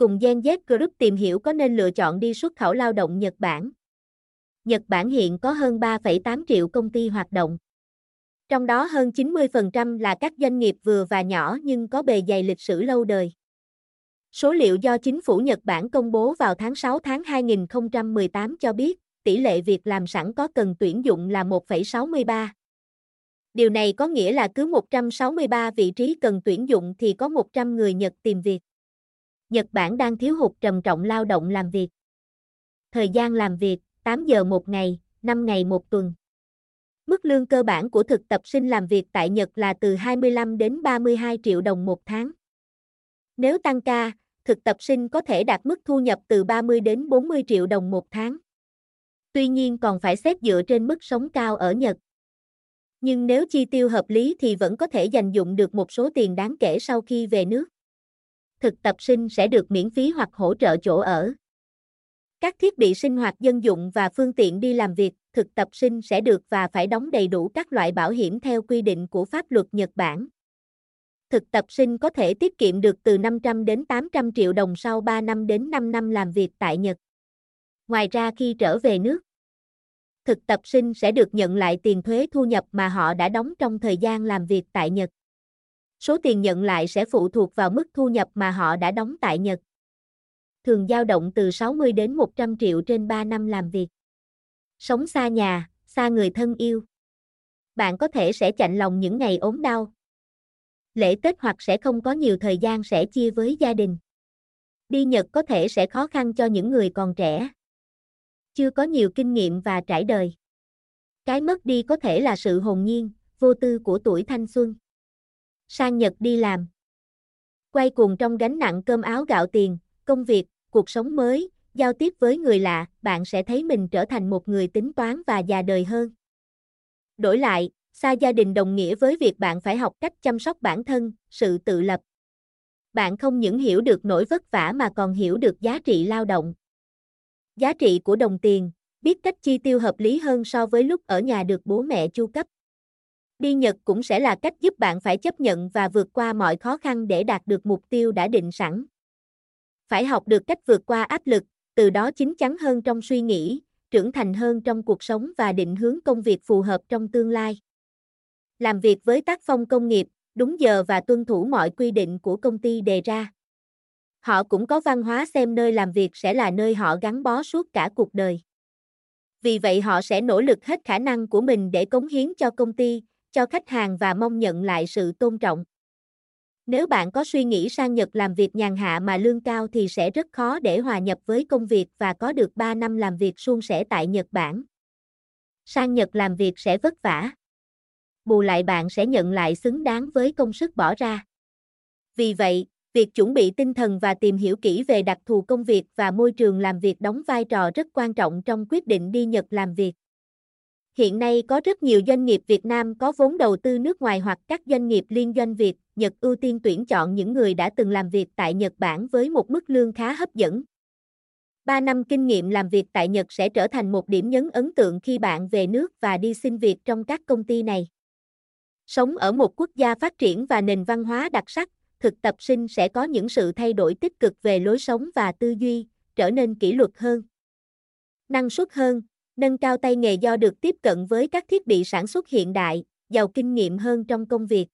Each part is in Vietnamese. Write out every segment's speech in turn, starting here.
cùng Gen Z Group tìm hiểu có nên lựa chọn đi xuất khẩu lao động Nhật Bản. Nhật Bản hiện có hơn 3,8 triệu công ty hoạt động. Trong đó hơn 90% là các doanh nghiệp vừa và nhỏ nhưng có bề dày lịch sử lâu đời. Số liệu do chính phủ Nhật Bản công bố vào tháng 6 tháng 2018 cho biết, tỷ lệ việc làm sẵn có cần tuyển dụng là 1,63. Điều này có nghĩa là cứ 163 vị trí cần tuyển dụng thì có 100 người Nhật tìm việc. Nhật Bản đang thiếu hụt trầm trọng lao động làm việc. Thời gian làm việc, 8 giờ một ngày, 5 ngày một tuần. Mức lương cơ bản của thực tập sinh làm việc tại Nhật là từ 25 đến 32 triệu đồng một tháng. Nếu tăng ca, thực tập sinh có thể đạt mức thu nhập từ 30 đến 40 triệu đồng một tháng. Tuy nhiên còn phải xét dựa trên mức sống cao ở Nhật. Nhưng nếu chi tiêu hợp lý thì vẫn có thể dành dụng được một số tiền đáng kể sau khi về nước. Thực tập sinh sẽ được miễn phí hoặc hỗ trợ chỗ ở. Các thiết bị sinh hoạt dân dụng và phương tiện đi làm việc, thực tập sinh sẽ được và phải đóng đầy đủ các loại bảo hiểm theo quy định của pháp luật Nhật Bản. Thực tập sinh có thể tiết kiệm được từ 500 đến 800 triệu đồng sau 3 năm đến 5 năm làm việc tại Nhật. Ngoài ra khi trở về nước, thực tập sinh sẽ được nhận lại tiền thuế thu nhập mà họ đã đóng trong thời gian làm việc tại Nhật. Số tiền nhận lại sẽ phụ thuộc vào mức thu nhập mà họ đã đóng tại Nhật. Thường dao động từ 60 đến 100 triệu trên 3 năm làm việc. Sống xa nhà, xa người thân yêu. Bạn có thể sẽ chạnh lòng những ngày ốm đau. Lễ Tết hoặc sẽ không có nhiều thời gian sẽ chia với gia đình. Đi Nhật có thể sẽ khó khăn cho những người còn trẻ. Chưa có nhiều kinh nghiệm và trải đời. Cái mất đi có thể là sự hồn nhiên, vô tư của tuổi thanh xuân. Sang Nhật đi làm. Quay cuồng trong gánh nặng cơm áo gạo tiền, công việc, cuộc sống mới, giao tiếp với người lạ, bạn sẽ thấy mình trở thành một người tính toán và già đời hơn. Đổi lại, xa gia đình đồng nghĩa với việc bạn phải học cách chăm sóc bản thân, sự tự lập. Bạn không những hiểu được nỗi vất vả mà còn hiểu được giá trị lao động. Giá trị của đồng tiền, biết cách chi tiêu hợp lý hơn so với lúc ở nhà được bố mẹ chu cấp. Đi Nhật cũng sẽ là cách giúp bạn phải chấp nhận và vượt qua mọi khó khăn để đạt được mục tiêu đã định sẵn. Phải học được cách vượt qua áp lực, từ đó chín chắn hơn trong suy nghĩ, trưởng thành hơn trong cuộc sống và định hướng công việc phù hợp trong tương lai. Làm việc với tác phong công nghiệp, đúng giờ và tuân thủ mọi quy định của công ty đề ra. Họ cũng có văn hóa xem nơi làm việc sẽ là nơi họ gắn bó suốt cả cuộc đời. Vì vậy họ sẽ nỗ lực hết khả năng của mình để cống hiến cho công ty, cho khách hàng và mong nhận lại sự tôn trọng. Nếu bạn có suy nghĩ sang Nhật làm việc nhàn hạ mà lương cao thì sẽ rất khó để hòa nhập với công việc và có được 3 năm làm việc suôn sẻ tại Nhật Bản. Sang Nhật làm việc sẽ vất vả. Bù lại bạn sẽ nhận lại xứng đáng với công sức bỏ ra. Vì vậy, việc chuẩn bị tinh thần và tìm hiểu kỹ về đặc thù công việc và môi trường làm việc đóng vai trò rất quan trọng trong quyết định đi Nhật làm việc. Hiện nay có rất nhiều doanh nghiệp Việt Nam có vốn đầu tư nước ngoài hoặc các doanh nghiệp liên doanh Việt, Nhật ưu tiên tuyển chọn những người đã từng làm việc tại Nhật Bản với một mức lương khá hấp dẫn. 3 năm kinh nghiệm làm việc tại Nhật sẽ trở thành một điểm nhấn ấn tượng khi bạn về nước và đi xin việc trong các công ty này. Sống ở một quốc gia phát triển và nền văn hóa đặc sắc, thực tập sinh sẽ có những sự thay đổi tích cực về lối sống và tư duy, trở nên kỷ luật hơn. Năng suất hơn, nâng cao tay nghề do được tiếp cận với các thiết bị sản xuất hiện đại, giàu kinh nghiệm hơn trong công việc.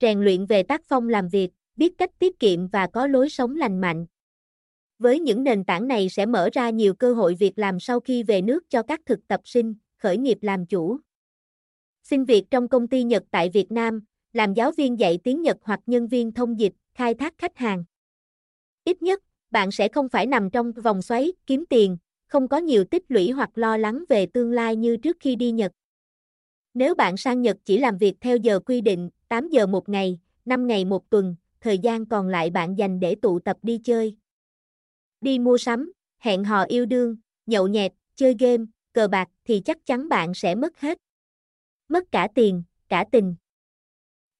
Rèn luyện về tác phong làm việc, biết cách tiết kiệm và có lối sống lành mạnh. Với những nền tảng này sẽ mở ra nhiều cơ hội việc làm sau khi về nước cho các thực tập sinh, khởi nghiệp làm chủ. Xin việc trong công ty Nhật tại Việt Nam, làm giáo viên dạy tiếng Nhật hoặc nhân viên thông dịch, khai thác khách hàng. Ít nhất, bạn sẽ không phải nằm trong vòng xoáy kiếm tiền, không có nhiều tích lũy hoặc lo lắng về tương lai như trước khi đi Nhật. Nếu bạn sang Nhật chỉ làm việc theo giờ quy định, 8 giờ một ngày, 5 ngày một tuần, thời gian còn lại bạn dành để tụ tập đi chơi. Đi mua sắm, hẹn hò yêu đương, nhậu nhẹt, chơi game, cờ bạc thì chắc chắn bạn sẽ mất hết. Mất cả tiền, cả tình.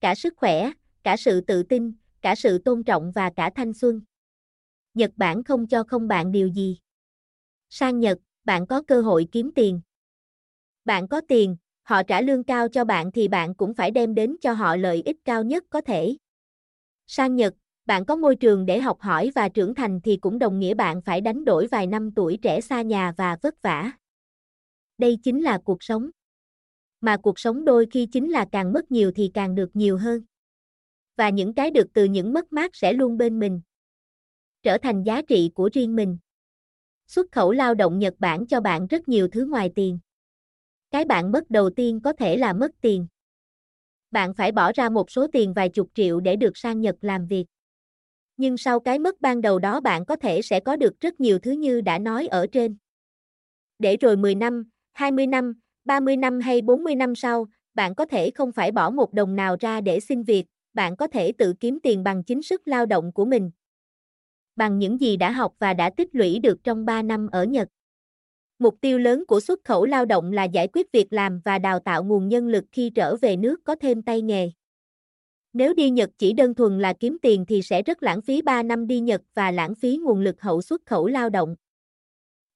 Cả sức khỏe, cả sự tự tin, cả sự tôn trọng và cả thanh xuân. Nhật Bản không cho không bạn điều gì. Sang Nhật, bạn có cơ hội kiếm tiền. Bạn có tiền, họ trả lương cao cho bạn thì bạn cũng phải đem đến cho họ lợi ích cao nhất có thể. Sang Nhật, Bạn có môi trường để học hỏi và trưởng thành thì cũng đồng nghĩa bạn phải đánh đổi vài năm tuổi trẻ xa nhà và vất vả. Đây chính là cuộc sống. Mà cuộc sống đôi khi chính là càng mất nhiều thì càng được nhiều hơn. Và những cái được từ những mất mát sẽ luôn bên mình. Trở thành giá trị của riêng mình. Xuất khẩu lao động Nhật Bản cho bạn rất nhiều thứ ngoài tiền. Cái bạn mất đầu tiên có thể là mất tiền. Bạn phải bỏ ra một số tiền vài chục triệu để được sang Nhật làm việc. Nhưng sau cái mất ban đầu đó bạn có thể sẽ có được rất nhiều thứ như đã nói ở trên. Để rồi 10 năm, 20 năm, 30 năm hay 40 năm sau, bạn có thể không phải bỏ một đồng nào ra để xin việc, bạn có thể tự kiếm tiền bằng chính sức lao động của mình. Bằng những gì đã học và đã tích lũy được trong 3 năm ở Nhật. Mục tiêu lớn của xuất khẩu lao động là giải quyết việc làm và đào tạo nguồn nhân lực khi trở về nước có thêm tay nghề. Nếu đi Nhật chỉ đơn thuần là kiếm tiền thì sẽ rất lãng phí 3 năm đi Nhật và lãng phí nguồn lực hậu xuất khẩu lao động.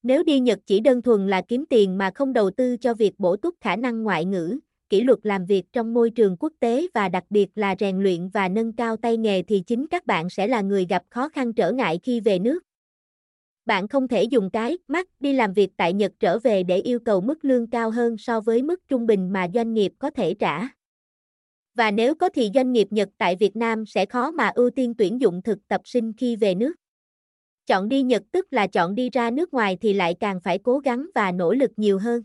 Nếu đi Nhật chỉ đơn thuần là kiếm tiền mà không đầu tư cho việc bổ túc khả năng ngoại ngữ, kỷ luật làm việc trong môi trường quốc tế và đặc biệt là rèn luyện và nâng cao tay nghề thì chính các bạn sẽ là người gặp khó khăn trở ngại khi về nước. Bạn không thể dùng cái mắt đi làm việc tại Nhật trở về để yêu cầu mức lương cao hơn so với mức trung bình mà doanh nghiệp có thể trả. Và nếu có thì doanh nghiệp Nhật tại Việt Nam sẽ khó mà ưu tiên tuyển dụng thực tập sinh khi về nước. Chọn đi Nhật tức là chọn đi ra nước ngoài thì lại càng phải cố gắng và nỗ lực nhiều hơn.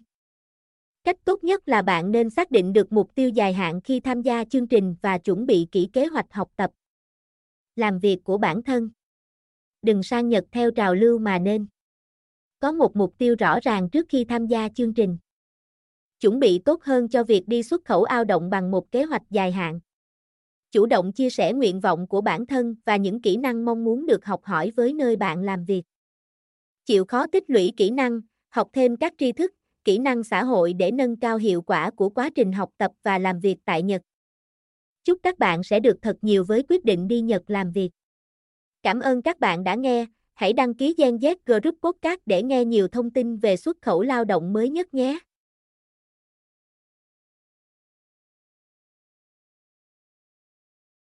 Cách tốt nhất là bạn nên xác định được mục tiêu dài hạn khi tham gia chương trình và chuẩn bị kỹ kế hoạch học tập. Làm việc của bản thân. Đừng sang Nhật theo trào lưu mà nên. Có một mục tiêu rõ ràng trước khi tham gia chương trình. Chuẩn bị tốt hơn cho việc đi xuất khẩu ao động bằng một kế hoạch dài hạn chủ động chia sẻ nguyện vọng của bản thân và những kỹ năng mong muốn được học hỏi với nơi bạn làm việc. Chịu khó tích lũy kỹ năng, học thêm các tri thức, kỹ năng xã hội để nâng cao hiệu quả của quá trình học tập và làm việc tại Nhật. Chúc các bạn sẽ được thật nhiều với quyết định đi Nhật làm việc. Cảm ơn các bạn đã nghe, hãy đăng ký Gen Z Group Podcast để nghe nhiều thông tin về xuất khẩu lao động mới nhất nhé.